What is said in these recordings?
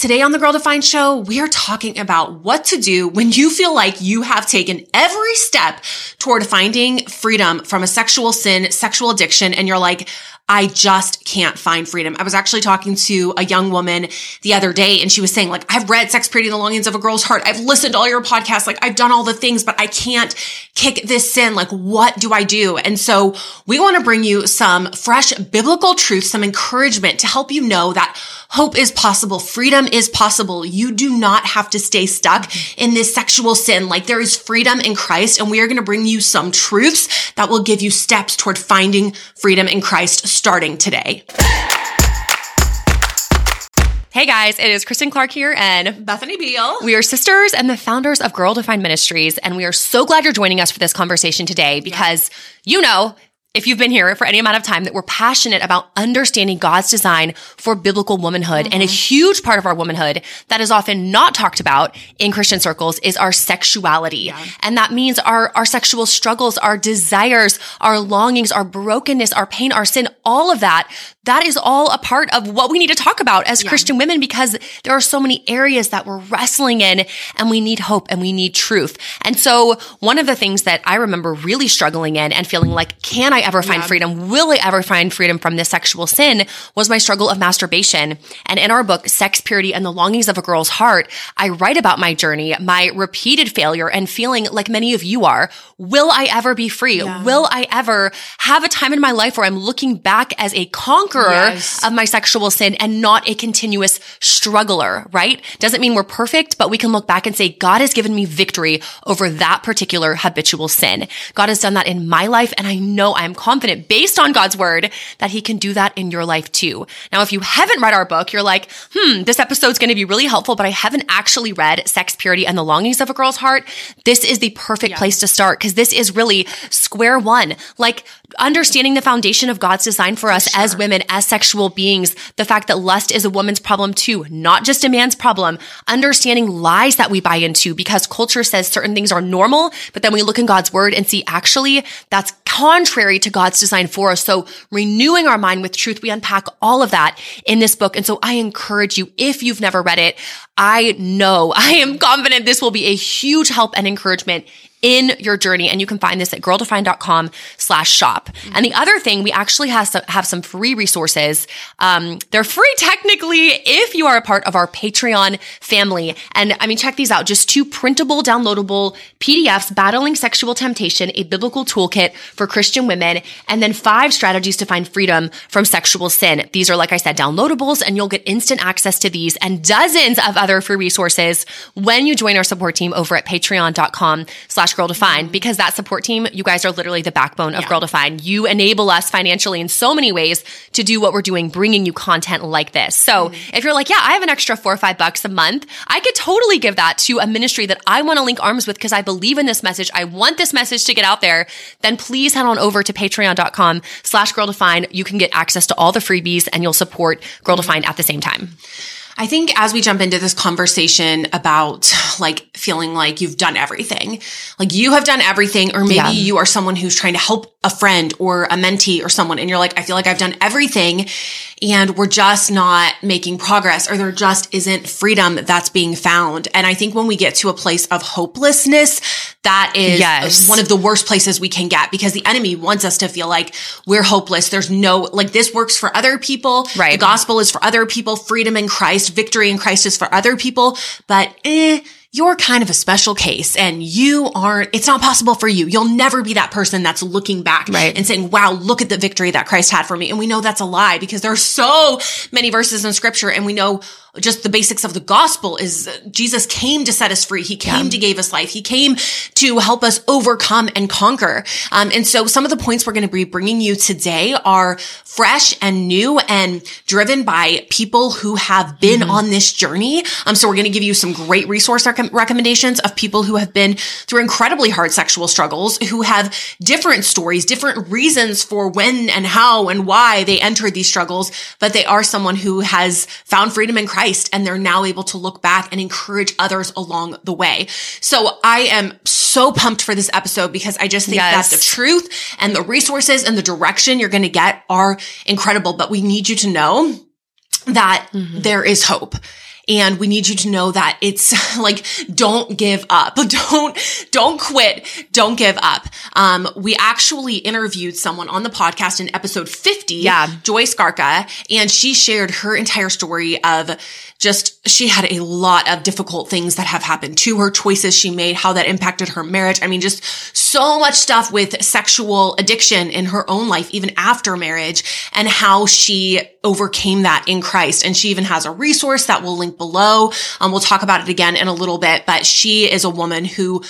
Today on the Girl Defined Show, we are talking about what to do when you feel like you have taken every step toward finding freedom from a sexual sin, sexual addiction, and you're like, I just can't find freedom. I was actually talking to a young woman the other day and she was saying like, I've read Sex, Purity, and the Longings of a Girl's Heart. I've listened to all your podcasts. Like I've done all the things, but I can't kick this sin. Like what do I do? And so we want to bring you some fresh biblical truth, some encouragement to help you know that hope is possible. Freedom is possible. You do not have to stay stuck in this sexual sin. Like there is freedom in Christ and we are going to bring you some truths that will give you steps toward finding freedom in Christ starting today. Hey guys, it is Kristen Clark here and Bethany Beal. We are sisters and the founders of Girl Defined Ministries, and we are so glad you're joining us for this conversation today because yeah. you know if you've been here for any amount of time, that we're passionate about understanding God's design for biblical womanhood. Mm-hmm. And a mm-hmm. huge part of our womanhood that is often not talked about in Christian circles is our sexuality. Yeah. And that means our, our sexual struggles, our desires, our longings, our brokenness, our pain, our sin, all of that that is all a part of what we need to talk about as yeah. Christian women because there are so many areas that we're wrestling in and we need hope and we need truth. And so one of the things that I remember really struggling in and feeling like, can I ever find yeah. freedom? Will I ever find freedom from this sexual sin was my struggle of masturbation. And in our book, Sex, Purity, and the Longings of a Girl's Heart, I write about my journey, my repeated failure and feeling like many of you are. Will I ever be free? Yeah. Will I ever have a time in my life where I'm looking back as a conqueror conqueror yes. of my sexual sin and not a continuous struggler, right? Doesn't mean we're perfect, but we can look back and say, God has given me victory over that particular habitual sin. God has done that in my life. And I know I'm confident based on God's word that he can do that in your life too. Now, if you haven't read our book, you're like, hmm, this episode's going to be really helpful, but I haven't actually read Sex, Purity, and the Longings of a Girl's Heart. This is the perfect yeah. place to start because this is really square one. Like understanding the foundation of God's design for us sure. as women, as sexual beings, the fact that lust is a woman's problem too, not just a man's problem, understanding lies that we buy into because culture says certain things are normal, but then we look in God's word and see actually that's contrary to God's design for us. So renewing our mind with truth, we unpack all of that in this book. And so I encourage you, if you've never read it, I know, I am confident this will be a huge help and encouragement in your journey. And you can find this at girldefined.com slash shop. Mm-hmm. And the other thing, we actually have some, have some free resources. Um, they're free technically if you are a part of our Patreon family. And I mean, check these out. Just two printable, downloadable PDFs, Battling Sexual Temptation, a biblical toolkit for Christian women, and then five strategies to find freedom from sexual sin. These are, like I said, downloadables and you'll get instant access to these and dozens of other free resources when you join our support team over at patreon.com slash slash Girl Defined mm-hmm. because that support team, you guys are literally the backbone of yeah. Girl Defined. You enable us financially in so many ways to do what we're doing, bringing you content like this. So mm-hmm. if you're like, yeah, I have an extra four or five bucks a month, I could totally give that to a ministry that I want to link arms with because I believe in this message. I want this message to get out there. Then please head on over to patreon.com slash Girl Defined. You can get access to all the freebies and you'll support Girl Defined at the same time. I think as we jump into this conversation about like feeling like you've done everything, like you have done everything, or maybe yeah. you are someone who's trying to help a friend or a mentee or someone, and you're like, I feel like I've done everything and we're just not making progress or there just isn't freedom that's being found. And I think when we get to a place of hopelessness, that is yes. one of the worst places we can get because the enemy wants us to feel like we're hopeless. There's no, like this works for other people. Right. The gospel is for other people. Freedom in Christ, victory in Christ is for other people. But eh, you're kind of a special case and you aren't, it's not possible for you. You'll never be that person that's looking back right. and saying, wow, look at the victory that Christ had for me. And we know that's a lie because there are so many verses in scripture and we know just the basics of the gospel is Jesus came to set us free. He came yeah. to give us life. He came to help us overcome and conquer. Um, and so some of the points we're going to be bringing you today are fresh and new and driven by people who have been mm-hmm. on this journey. Um, so we're going to give you some great resource rec- recommendations of people who have been through incredibly hard sexual struggles, who have different stories, different reasons for when and how and why they entered these struggles, but they are someone who has found freedom in Christ Christ and they're now able to look back and encourage others along the way. So I am so pumped for this episode because I just think yes. that the truth and the resources and the direction you're going to get are incredible. But we need you to know that mm-hmm. there is hope And we need you to know that it's like, don't give up. Don't, don't quit. Don't give up. Um, we actually interviewed someone on the podcast in episode 50. Yeah. Joy Skarka. And she shared her entire story of just, she had a lot of difficult things that have happened to her, choices she made, how that impacted her marriage. I mean, just so much stuff with sexual addiction in her own life, even after marriage and how she overcame that in Christ. And she even has a resource that we'll link below. Um, we'll talk about it again in a little bit, but she is a woman who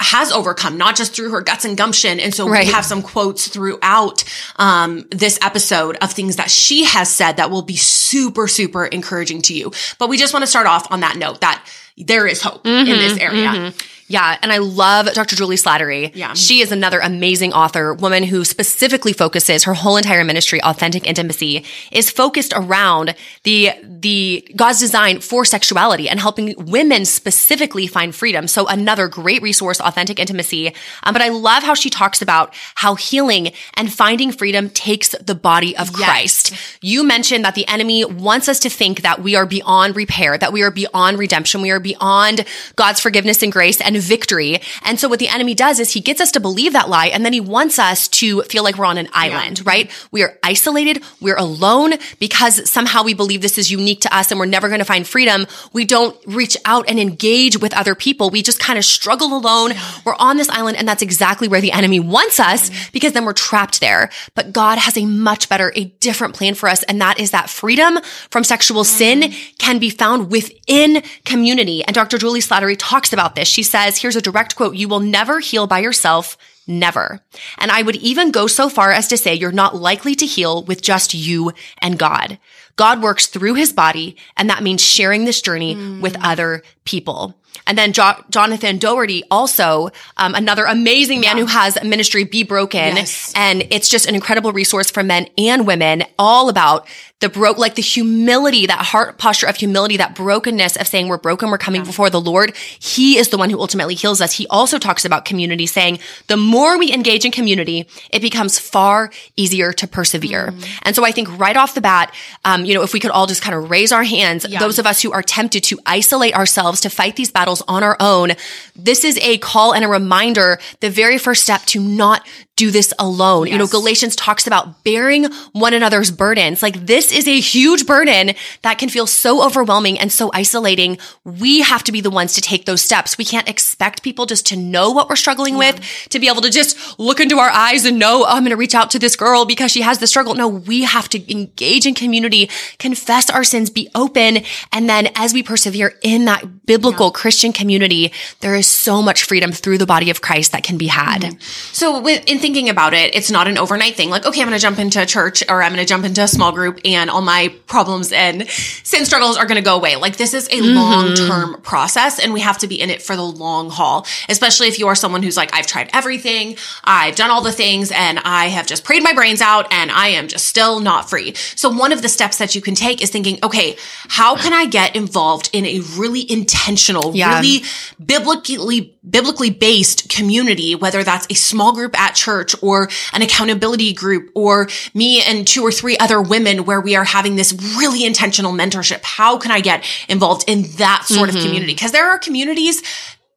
has overcome, not just through her guts and gumption. And so Right. we have some quotes throughout um, this episode of things that she has said that will be super, super encouraging to you. But we just want to start off on that note that there is hope in this area. Yeah, and I love Dr. Juli Slattery. Yeah. She is another amazing author, woman who specifically focuses her whole entire ministry, Authentic Intimacy, is focused around the the God's design for sexuality and helping women specifically find freedom. So another great resource, Authentic Intimacy. Um, but I love how she talks about how healing and finding freedom takes the body of Christ. You mentioned that the enemy wants us to think that we are beyond repair, that we are beyond redemption, we are beyond God's forgiveness and grace and victory. And so what the enemy does is he gets us to believe that lie and then he wants us to feel like we're on an island, right? We are isolated, we're alone because somehow we believe this is unique to us and we're never going to find freedom. We don't reach out and engage with other people. We just kind of struggle alone. We're on this island and that's exactly where the enemy wants us because then we're trapped there. But God has a much better, a different plan for us. And that is that freedom from sexual sin mm. can be found within community. And Dr. Juli Slattery talks about this. She says, here's a direct quote, you will never heal by yourself. Never. And I would even go so far as to say you're not likely to heal with just you and God. God works through his body, and that means sharing this journey with mm. other people. And then jo- Jonathan Daugherty, also um, another amazing man who has a ministry, Be Broken, Yes. and it's just an incredible resource for men and women, all about the broke, like the humility, that heart posture of humility, that brokenness of saying we're broken, we're coming before the Lord. He is the one who ultimately heals us. He also talks about community, saying the more we engage in community, it becomes far easier to persevere. And so I think right off the bat, um, you know, if we could all just kind of raise our hands, those of us who are tempted to isolate ourselves to fight these battles on our own, this is a call and a reminder, the very first step to not do this alone. You know, Galatians talks about bearing one another's burdens. Like this is a huge burden that can feel so overwhelming and so isolating. We have to be the ones to take those steps. We can't expect people just to know what we're struggling with, to be able to just look into our eyes and know, oh, I'm going to reach out to this girl because she has the struggle. No, we have to engage in community, confess our sins, be open. And then as we persevere in that biblical Christian community, there is so much freedom through the body of Christ that can be had. Mm-hmm. So with, in thinking about it, it's not an overnight thing. Like, okay, I'm going to jump into church or I'm going to jump into a small group and all my problems and sin struggles are going to go away. Like this is a mm-hmm. long term process and we have to be in it for the long haul, especially if you are someone who's like, I've tried everything. I've done all the things and I have just prayed my brains out and I am just still not free. So one of the steps that you can take is thinking, okay, how can I get involved in a really intentional, Yeah. really biblically biblically based community whether that's a small group at church or an accountability group or me and two or three other women where we are having this really intentional mentorship how can i get involved in that sort Mm-hmm. of community because there are communities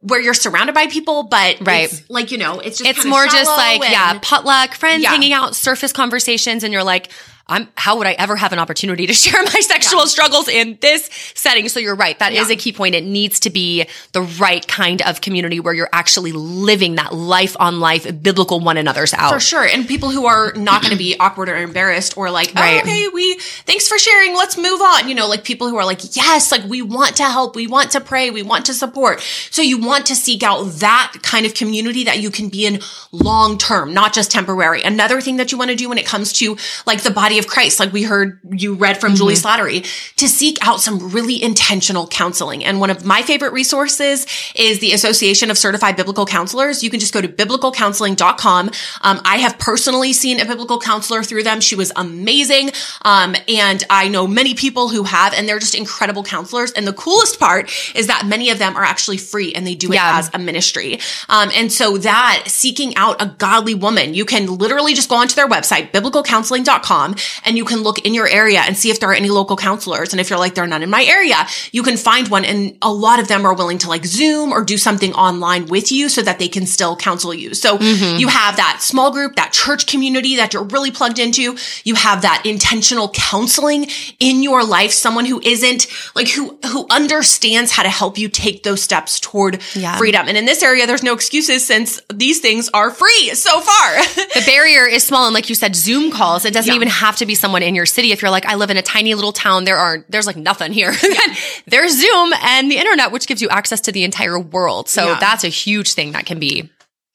where you're surrounded by people but Right. it's like you know it's just It's more just like, yeah, potluck, friends Yeah. hanging out, surface conversations, and you're like, I'm, how would I ever have an opportunity to share my sexual struggles in this setting? So you're right. That is Yeah. a key point. It needs to be the right kind of community where you're actually living that life on life, biblical one another's out. For sure. And people who are not going to be awkward or embarrassed or like, Right. oh, okay, we, thanks for sharing. Let's move on. You know, like people who are like, yes, like we want to help. We want to pray. We want to support. So you want to seek out that kind of community that you can be in long term, not just temporary. Another thing that you want to do when it comes to like the body of Christ, like we heard you read from Juli Slattery, to seek out some really intentional counseling. And one of my favorite resources is the Association of Certified Biblical Counselors. You can just go to biblicalcounseling.com. Um, I have personally seen a biblical counselor through them. She was amazing. Um, and I know many people who have, and they're just incredible counselors. And the coolest part is that many of them are actually free and they do it Yeah. as a ministry. Um, and so that seeking out a godly woman, you can literally just go onto their website, biblicalcounseling.com, and you can look in your area and see if there are any local counselors. And if you're like, there are none in my area, you can find one. And a lot of them are willing to like Zoom or do something online with you so that they can still counsel you. So mm-hmm. you have that small group, that church community that you're really plugged into. You have that intentional counseling in your life, someone who isn't like who who understands how to help you take those steps toward yeah. freedom. And in this area, there's no excuses since these things are free so far. the barrier is small, and like you said, Zoom calls. It doesn't yeah. even have to be someone in your city. If you're like, I live in a tiny little town, there are there's like nothing here. there's Zoom and the internet, which gives you access to the entire world. So yeah. that's a huge thing that can be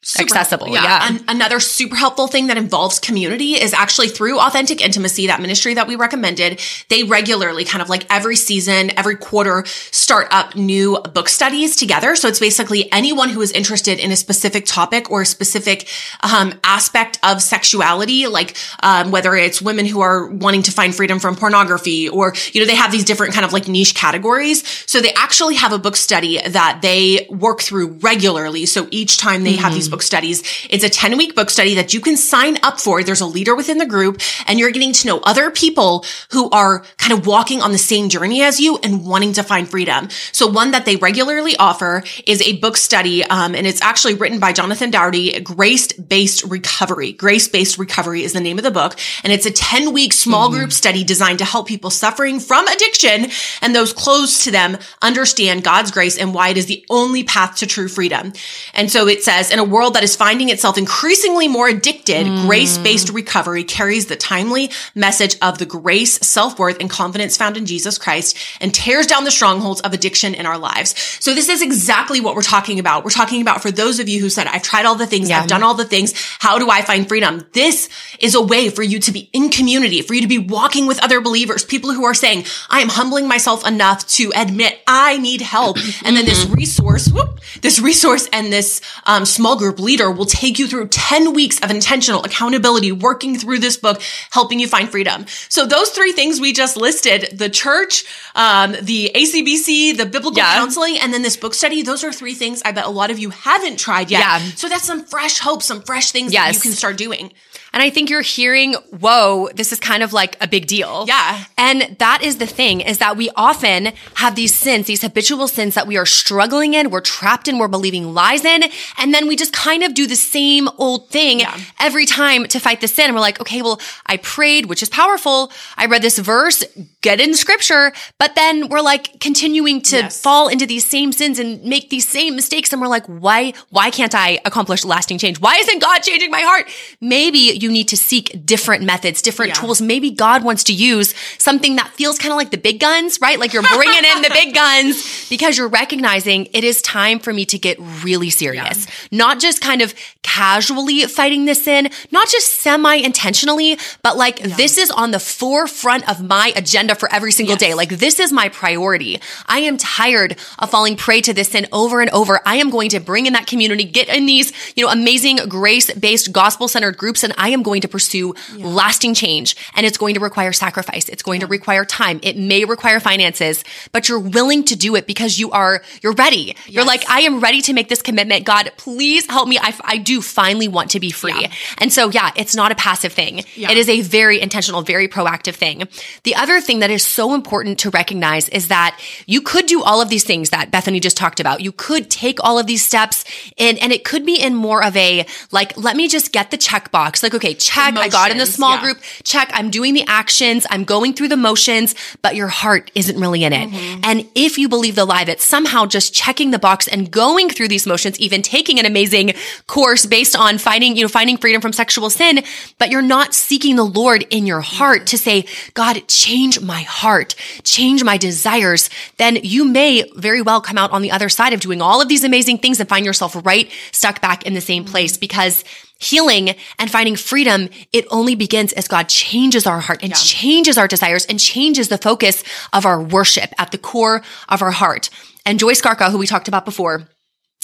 Super accessible. Yeah. yeah. An- another super helpful thing that involves community is actually through authentic intimacy, that ministry that we recommended. They regularly kind of like every season, every quarter start up new book studies together. So it's basically anyone who is interested in a specific topic or a specific um, aspect of sexuality, like um, whether it's women who are wanting to find freedom from pornography or, you know, they have these different kind of like niche categories. So they actually have a book study that they work through regularly. So each time they mm-hmm. have these book studies. It's a 10 week book study that you can sign up for. There's a leader within the group and you're getting to know other people who are kind of walking on the same journey as you and wanting to find freedom. So one that they regularly offer is a book study. Um, and it's actually written by Jonathan Daugherty, Grace Based Recovery. Grace Based Recovery is the name of the book. And it's a 10 week small mm-hmm. group study designed to help people suffering from addiction and those close to them understand God's grace and why it is the only path to true freedom. And so it says in a world that is finding itself increasingly more addicted, mm. grace-based recovery carries the timely message of the grace, self-worth, and confidence found in Jesus Christ and tears down the strongholds of addiction in our lives. So this is exactly what we're talking about. We're talking about for those of you who said, I've tried all the things, yeah. I've done all the things. How do I find freedom? This is a way for you to be in community, for you to be walking with other believers, people who are saying, I am humbling myself enough to admit I need help. And then this resource, whoop, this resource and this um, small group group leader will take you through 10 weeks of intentional accountability, working through this book, helping you find freedom. So those three things we just listed, the church, um, the ACBC, the biblical yeah. counseling, and then this book study, those are three things I bet a lot of you haven't tried yet. Yeah. So that's some fresh hope, some fresh things yes. that you can start doing. And I think you're hearing, whoa, this is kind of like a big deal. Yeah. And that is the thing is that we often have these sins, these habitual sins that we are struggling in, we're trapped in, we're believing lies in. And then we just kind of do the same old thing yeah. every time to fight the sin. And we're like, okay, well, I prayed, which is powerful. I read this verse, get in scripture. But then we're like continuing to yes. fall into these same sins and make these same mistakes. And we're like, why, why can't I accomplish lasting change? Why isn't God changing my heart? Maybe you need to seek different methods, different yeah. tools. Maybe God wants to use something that feels kind of like the big guns, right? Like you're bringing in the big guns because you're recognizing it is time for me to get really serious, yeah. not just kind of casually fighting this sin, not just semi intentionally, but like yeah. this is on the forefront of my agenda for every single yes. day. Like this is my priority. I am tired of falling prey to this sin over and over. I am going to bring in that community, get in these, you know, amazing grace based gospel centered groups and I I am going to pursue yeah. lasting change and it's going to require sacrifice. It's going yeah. to require time. It may require finances, but you're willing to do it because you are, you're ready. Yes. You're like, I am ready to make this commitment. God, please help me. I, I do finally want to be free. Yeah. And so, yeah, it's not a passive thing. It is a very intentional, very proactive thing. The other thing that is so important to recognize is that you could do all of these things that Bethany just talked about. You could take all of these steps and, and it could be in more of a, like, let me just get the checkbox. Like, okay, check. Emotions, I got in the small yeah. group. Check. I'm doing the actions. I'm going through the motions, but your heart isn't really in it. Mm-hmm. And if you believe the lie that somehow just checking the box and going through these motions, even taking an amazing course based on finding, you know, finding freedom from sexual sin, but you're not seeking the Lord in your heart to say, God, change my heart, change my desires, then you may very well come out on the other side of doing all of these amazing things and find yourself right stuck back in the same place because healing and finding freedom, it only begins as God changes our heart and yeah. changes our desires and changes the focus of our worship at the core of our heart. And Joy Skarka, who we talked about before,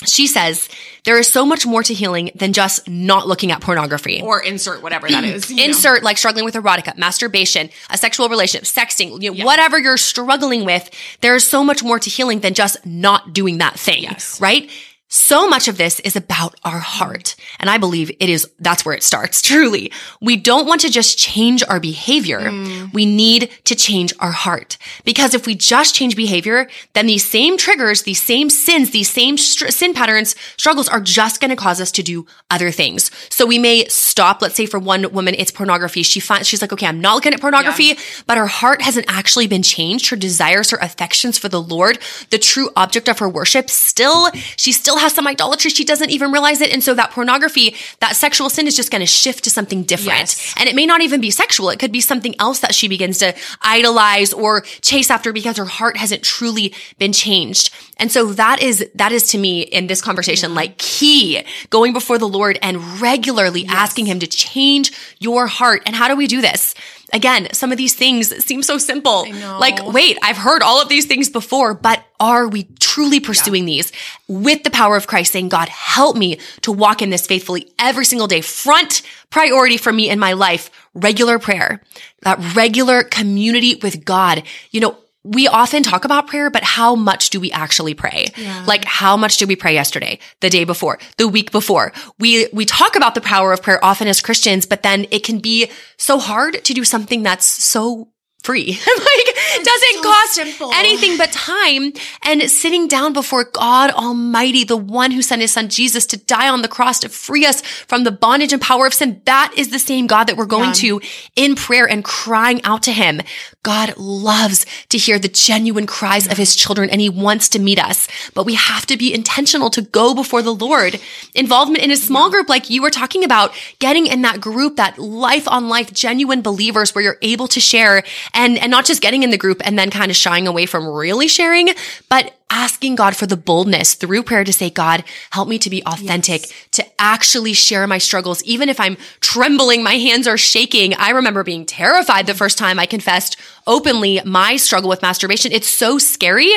she says there is so much more to healing than just not looking at pornography or insert whatever that is. insert know. like struggling with erotica, masturbation, a sexual relationship, sexting, you know, yeah. whatever you're struggling with. There is so much more to healing than just not doing that thing, yes. right? So much of this is about our heart. And I believe it is, that's where it starts, truly. We don't want to just change our behavior. Mm. We need to change our heart. Because if we just change behavior, then these same triggers, these same sins, these same str- sin patterns, struggles are just going to cause us to do other things. So we may stop, let's say for one woman, it's pornography. She finds, she's like, okay, I'm not looking at pornography, yeah. but her heart hasn't actually been changed. Her desires, her affections for the Lord, the true object of her worship, still, she still has some idolatry. She doesn't even realize it. And so that pornography, that sexual sin is just going to shift to something different. Yes. And it may not even be sexual. It could be something else that she begins to idolize or chase after because her heart hasn't truly been changed. And so that is, that is to me in this conversation, yeah. like key going before the Lord and regularly yes. asking him to change your heart. And how do we do this? Again, some of these things seem so simple. Like, wait, I've heard all of these things before, but are we truly pursuing yeah. these with the power of Christ saying, God, help me to walk in this faithfully every single day? Front priority for me in my life, regular prayer, that regular community with God. You know, we often talk about prayer, but how much do we actually pray? Yeah. Like how much did we pray yesterday, the day before, the week before? We, we talk about the power of prayer often as Christians, but then it can be so hard to do something that's so free. like it's doesn't so cost simple. anything but time and sitting down before God Almighty, the one who sent his son Jesus to die on the cross to free us from the bondage and power of sin. That is the same God that we're going yeah. to in prayer and crying out to him. God loves to hear the genuine cries of his children and he wants to meet us, but we have to be intentional to go before the Lord. Involvement in a small group, like you were talking about, getting in that group, that life on life, genuine believers where you're able to share and, and not just getting in the group and then kind of shying away from really sharing, but asking God for the boldness through prayer to say, God, help me to be authentic, yes. to actually share my struggles. Even if I'm trembling, my hands are shaking. I remember being terrified the first time I confessed openly my struggle with masturbation. It's so scary.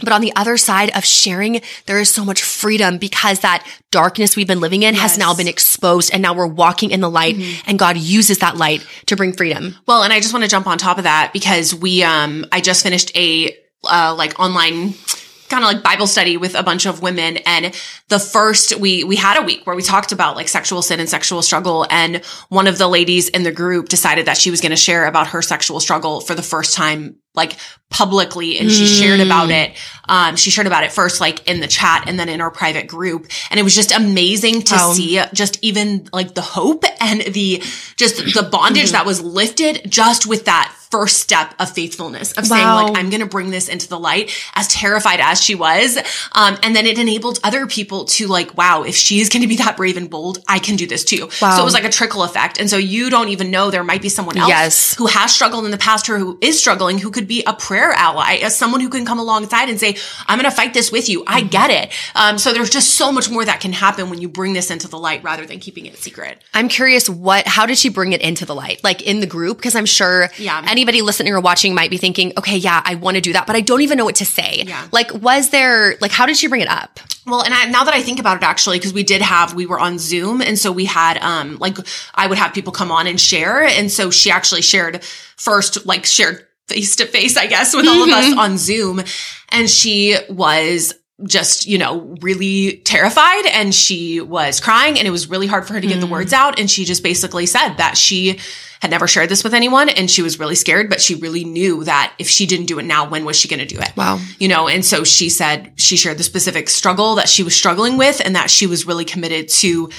But on the other side of sharing, there is so much freedom because that darkness we've been living in yes. has now been exposed and now we're walking in the light mm-hmm. and God uses that light to bring freedom. Well, and I just want to jump on top of that because we, um, I just finished a, uh, like online kind of like Bible study with a bunch of women. And the first, we, we had a week where we talked about like sexual sin and sexual struggle. And one of the ladies in the group decided that she was going to share about her sexual struggle for the first time like publicly and she mm. shared about it. Um, she shared about it first, like in the chat and then in our private group. And it was just amazing to oh. see just even like the hope and the, just the bondage mm-hmm. that was lifted just with that first step of faithfulness of wow. saying like i'm going to bring this into the light as terrified as she was um, and then it enabled other people to like wow if she's going to be that brave and bold i can do this too wow. so it was like a trickle effect and so you don't even know there might be someone else yes. who has struggled in the past or who is struggling who could be a prayer ally, as someone who can come alongside and say, I'm going to fight this with you. I mm-hmm. get it. Um, so there's just so much more that can happen when you bring this into the light rather than keeping it secret. I'm curious what, how did she bring it into the light? Like in the group? Cause I'm sure yeah. Anybody listening or watching might be thinking, okay, yeah, I want to do that, but I don't even know what to say. Yeah. Like, was there, like, how did she bring it up? Well, and I, now that I think about it, actually, because we did have, we were on Zoom, and so we had, um, like, I would have people come on and share, and so she actually shared first, like, shared face to face, I guess, with all of us mm-hmm. on Zoom. And she was just, you know, really terrified and she was crying and it was really hard for her to get mm. the words out. And she just basically said that she had never shared this with anyone and she was really scared, but she really knew that if she didn't do it now, when was she going to do it? Wow. You know, and so she said she shared the specific struggle that she was struggling with and that she was really committed to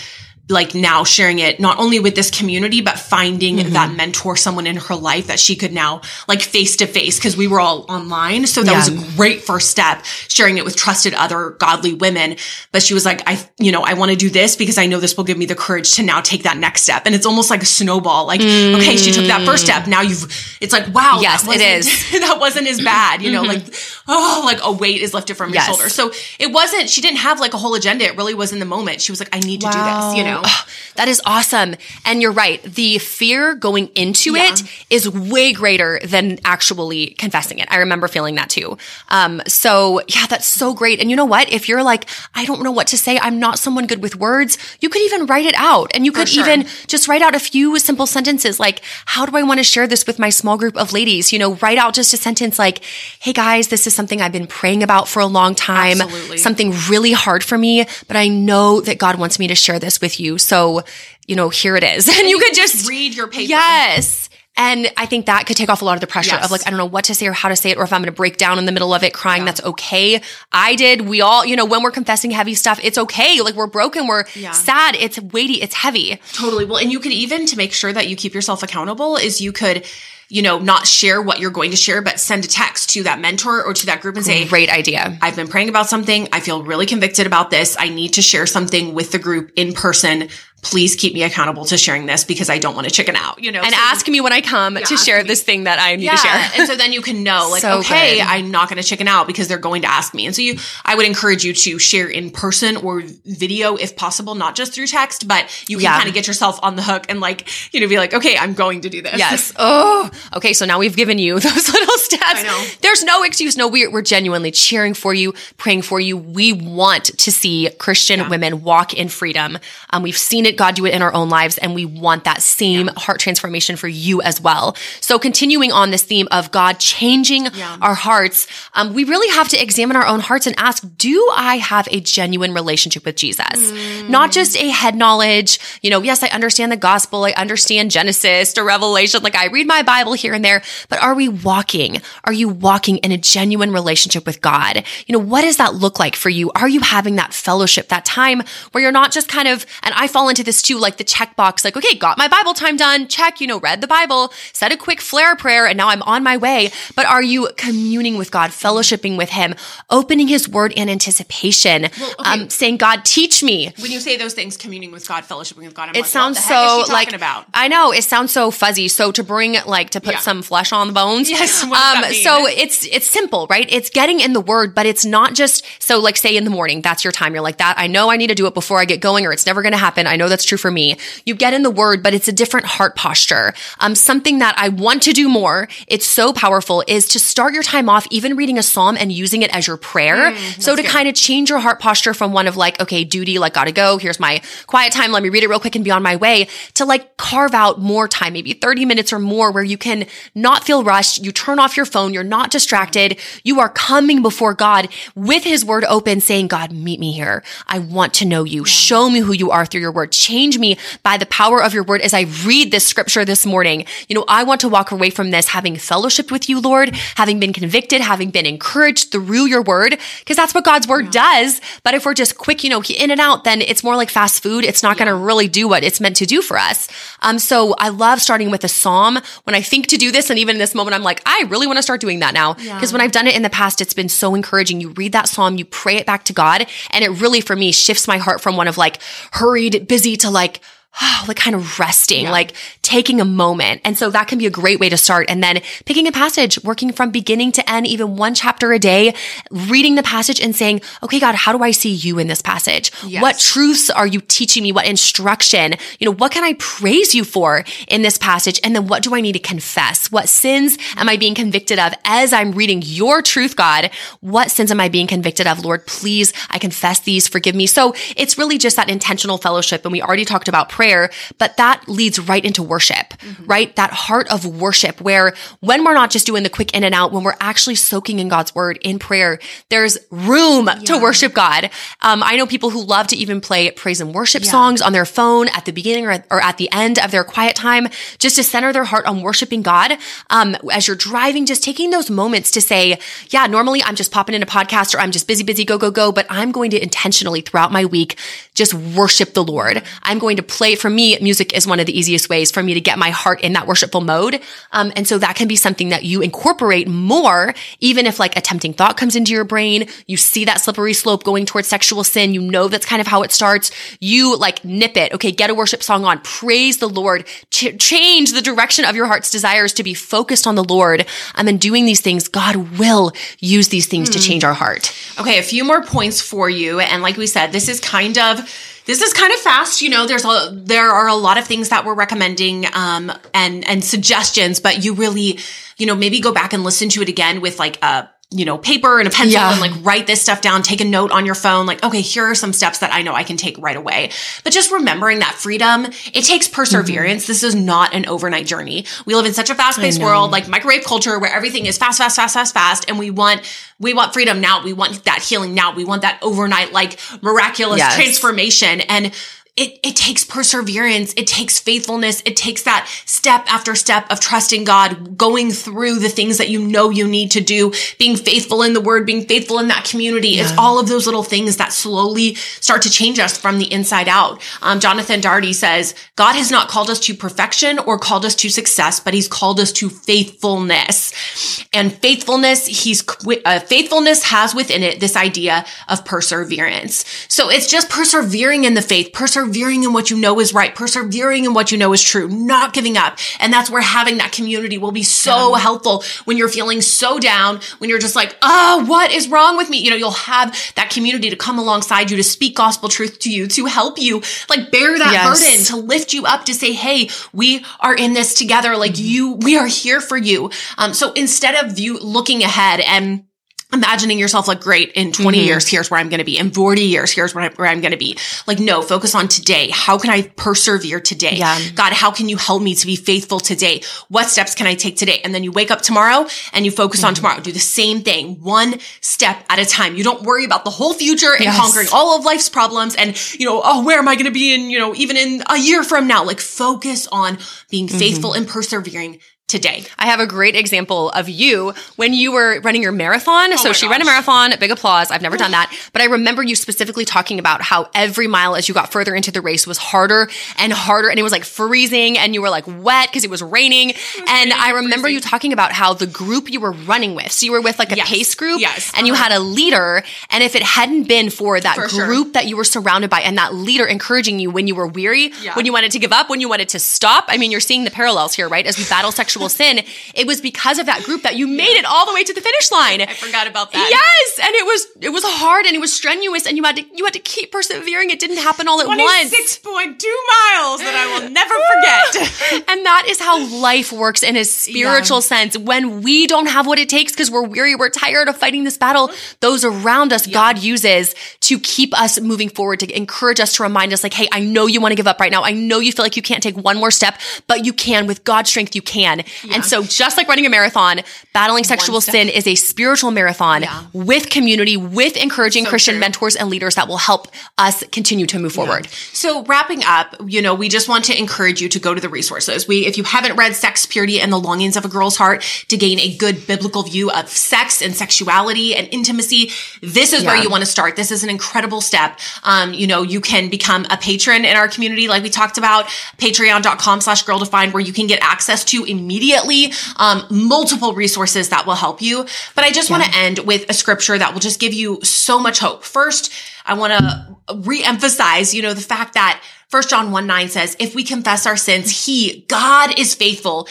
like now sharing it not only with this community but finding mm-hmm. that mentor someone in her life that she could now like face to face because we were all online so that yeah. was a great first step sharing it with trusted other godly women but she was like i you know i want to do this because i know this will give me the courage to now take that next step and it's almost like a snowball like mm. okay she took that first step now you've it's like wow yes it is that wasn't as bad you know mm-hmm. like oh like a weight is lifted from your yes. shoulder so it wasn't she didn't have like a whole agenda it really was in the moment she was like i need to wow. do this you know Oh, that is awesome. And you're right. The fear going into yeah. it is way greater than actually confessing it. I remember feeling that too. Um, so yeah, that's so great. And you know what? If you're like, I don't know what to say, I'm not someone good with words, you could even write it out and you could sure. even just write out a few simple sentences like, how do I want to share this with my small group of ladies? You know, write out just a sentence like, Hey guys, this is something I've been praying about for a long time, Absolutely. something really hard for me, but I know that God wants me to share this with you. So, you know, here it is. And, you, could just read your paper. Yes. And I think that could take off a lot of the pressure Yes. of like, I don't know what to say or how to say it, or if I'm going to break down in the middle of it crying, that's okay. I did. We all, you know, when we're confessing heavy stuff, it's okay. Like we're broken, we're Yeah. sad, it's weighty, it's heavy. Totally. Well, and you could even to make sure that you keep yourself accountable is you could, you know, not share what you're going to share, but send a text to that mentor or to that group and say, Great idea. I've been praying about something. I feel really convicted about this. I need to share something with the group in person. Please keep me accountable to sharing this because I don't want to chicken out, you know. And So- ask me when I come to share me. this thing that I need yeah. to share. and so then you can know, like, So okay, good. I'm not going to chicken out because they're going to ask me. And so you, I would encourage you to share in person or video if possible, not just through text, but you can Yeah. kind of get yourself on the hook and like, you know, be like, okay, I'm going to do this. Yes. Oh, okay. So now we've given you those little stats. Know. There's no excuse. No, we're, we're genuinely cheering for you, praying for you. We want to see Christian women walk in freedom. Um, we've seen it, God do it in our own lives, and we want that same heart transformation for you as well. So continuing on this theme of God changing Yeah. our hearts, um, we really have to examine our own hearts and ask, do I have a genuine relationship with Jesus? Mm. Not just a head knowledge. You know, yes, I understand the gospel. I understand Genesis to Revelation. Like I read my Bible here and there, but are we walking? Are you walking in a genuine relationship with God? You know, what does that look like for you? Are you having that fellowship, that time where you're not just kind of, and I fall into this too, like the checkbox, like, okay, got my Bible time done. Check, you know, read the Bible, said a quick flare prayer, and now I'm on my way. But are you communing with God, fellowshipping with Him, opening His word in anticipation, okay. um, saying, God, teach me. When you say those things, communing with God, fellowshipping with God, I'm It like, sounds what the heck so like about? I know it sounds so fuzzy. So to bring like to put Yeah. some flesh on the bones. Yes, Um. So it's it's simple, right? It's getting in the word, but it's not just so like say in the morning. That's your time. You're like that. I know I need to do it before I get going, or it's never going to happen. I know that's true for me. You get in the word, but it's a different heart posture. Um. Something that I want to do more. It's so powerful is to start your time off even reading a psalm and using it as your prayer. so to Mm, kind of change your heart posture from one of like okay duty like gotta go. Here's my quiet time. Let me read it real quick and be on my way to like carve out more time, maybe 30 minutes or more where you can not feel rushed. You turn off your phone. You're not distracted. You are coming before God with his word open saying, God, meet me here. I want to know you. Show me who you are through your word. Change me by the power of your word as I read this scripture this morning. You know, I want to walk away from this having fellowship with you, Lord, having been convicted, having been encouraged through your word, because that's what God's word does. But if we're just quick, you know, in and out, then it's more like fast food. It's not going to really do what it's meant to do for us. Um, so I love starting with a psalm when I think to do this. And even in this moment, I'm like, I really want to start doing that now. Because when I've done it in the past, it's been so encouraging. You read that psalm, you pray it back to God. And it really, for me, shifts my heart from one of like hurried, busy to like, like kind of resting, like taking a moment. And so that can be a great way to start. And then picking a passage, working from beginning to end, even one chapter a day, reading the passage and saying, okay, God, how do I see you in this passage? Yes. What truths are you teaching me? What instruction? You know, what can I praise you for in this passage? And then what do I need to confess? What sins am I being convicted of as I'm reading your truth, God? What sins am I being convicted of? Lord, please, I confess these, forgive me. So it's really just that intentional fellowship. And we already talked about prayer, but that leads right into worship, right? That heart of worship where when we're not just doing the quick in and out, when we're actually soaking in God's word in prayer, there's room to worship God. Um, I know people who love to even play praise and worship songs on their phone at the beginning or, or at the end of their quiet time, just to center their heart on worshiping God. Um, as you're driving, just taking those moments to say, yeah, normally I'm just popping in a podcast or I'm just busy, busy, go, go, go, but I'm going to intentionally throughout my week just worship the Lord. I'm going to play. For me, music is one of the easiest ways for me to get my heart in that worshipful mode. Um, and so that can be something that you incorporate more, even if like a tempting thought comes into your brain, you see that slippery slope going towards sexual sin. You know that's kind of how it starts. You like nip it. Okay, get a worship song on. Praise the Lord. Ch- change the direction of your heart's desires to be focused on the Lord. Um, and doing these things, God will use these things to change our heart. Okay, a few more points for you. And like we said, this is kind of this is kind of fast. You know, there's a there are a lot of things that we're recommending um and and suggestions, but you really, you know, maybe go back and listen to it again with like a you know, paper and a pencil Yeah. and like write this stuff down, take a note on your phone. Like, okay, here are some steps that I know I can take right away. But just remembering that freedom, it takes perseverance. Mm-hmm. This is not an overnight journey. We live in such a fast paced world, like microwave culture where everything is fast, fast, fast, fast, fast. And we want, we want freedom now. We want that healing now. We want that overnight, like miraculous Yes. transformation. And it, it takes perseverance. It takes faithfulness. It takes that step after step of trusting God, going through the things that you know you need to do, being faithful in the word, being faithful in that community. It's all of those little things that slowly start to change us from the inside out. Um, Jonathan Daugherty says, God has not called us to perfection or called us to success, but he's called us to faithfulness. And faithfulness, he's, uh, faithfulness has within it this idea of perseverance. So it's just persevering in the faith, persevering in what you know is right, persevering in what you know is true, not giving up. And that's where having that community will be so helpful when you're feeling so down, when you're just like, oh, what is wrong with me? You know, you'll have that community to come alongside you, to speak gospel truth to you, to help you, like bear that Yes. burden, to lift you up, to say, hey, we are in this together. Like you, we are here for you. Um, so instead of you looking ahead and imagining yourself like great in 20 Mm-hmm. years here's where i'm going to be in 40 years here's where, I, i'm going to be like no focus on today how can i persevere today Yeah. god how can you help me to be faithful today what steps can i take today and then you wake up tomorrow and you focus Mm-hmm. on tomorrow do the same thing one step at a time you don't worry about the whole future and Yes. conquering all of life's problems and you know oh where am i going to be in you know even in a year from now like focus on being Mm-hmm. faithful and persevering today I have a great example of you when you were running your marathon. so my she ran a marathon, big applause. I've never done that. But I remember you specifically talking about how every mile as you got further into the race was harder and harder. And it was like freezing and you were like wet because it was raining. and I remember you talking about how the group you were running with, so you were with like a Yes. pace group Yes. and you Uh-huh. had a leader. And if it hadn't been for that For sure. group that you were surrounded by and that leader encouraging you when you were weary, Yeah. when you wanted to give up, when you wanted to stop. I mean, you're seeing the parallels here, right? As we battle sexual sin, it was because of that group that you made it all the way to the finish line. i forgot about that Yes, and it was it was hard and it was strenuous, and you had to you had to keep persevering. It didn't happen all at once. Six point two miles that I will never forget. And that is how life works in a spiritual sense. When we don't have what it takes because we're weary, we're tired of fighting this battle, those around us, God uses to keep us moving forward, to encourage us, to remind us, like, hey, I know you want to give up right now. I know you feel like you can't take one more step, but you can. With God's strength, you can. And so, just like running a marathon, battling sexual sin is a spiritual marathon Yeah. with community, with encouraging So Christian true. mentors and leaders that will help us continue to move forward. So wrapping up, you know, we just want to encourage you to go to the resources. We, if you haven't read Sex, Purity, and the Longings of a Girl's Heart to gain a good biblical view of sex and sexuality and intimacy, this is where you want to start. This is an incredible step. Um, you know, you can become a patron in our community, like we talked about, patreon.com slash girl defined, where you can get access to immediately, um, multiple resources that will help you. But I just want to end with a scripture that will just give you so much hope. First, I want to re-emphasize, you know, the fact that First John 1 9 says, if we confess our sins, he, God is faithful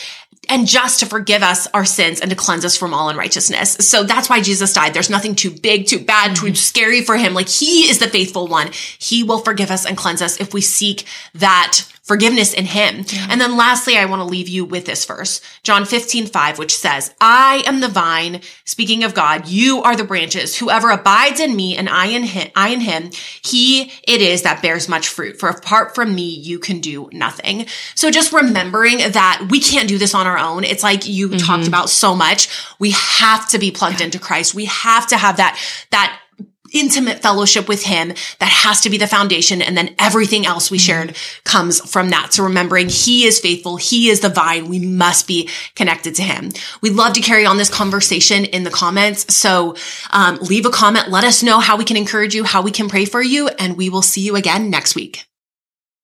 and just to forgive us our sins and to cleanse us from all unrighteousness. So that's why Jesus died. There's nothing too big, too bad, too scary for him. Like he is the faithful one. He will forgive us and cleanse us if we seek that forgiveness in him. And then lastly, I want to leave you with this verse, John 15, 5, which says, I am the vine. Speaking of God, you are the branches. Whoever abides in me and I in him, I in him, he it is that bears much fruit. For apart from me, you can do nothing. So just remembering that we can't do this on our own. It's like you mm-hmm. talked about so much. We have to be plugged into Christ. We have to have that, that intimate fellowship with him that has to be the foundation and then everything else we shared comes from that. So remembering he is faithful he is the vine we must be connected to him. We'd love to carry on this conversation in the comments. So um, leave a comment. Let us know how we can encourage you how we can pray for you and we will see you again next week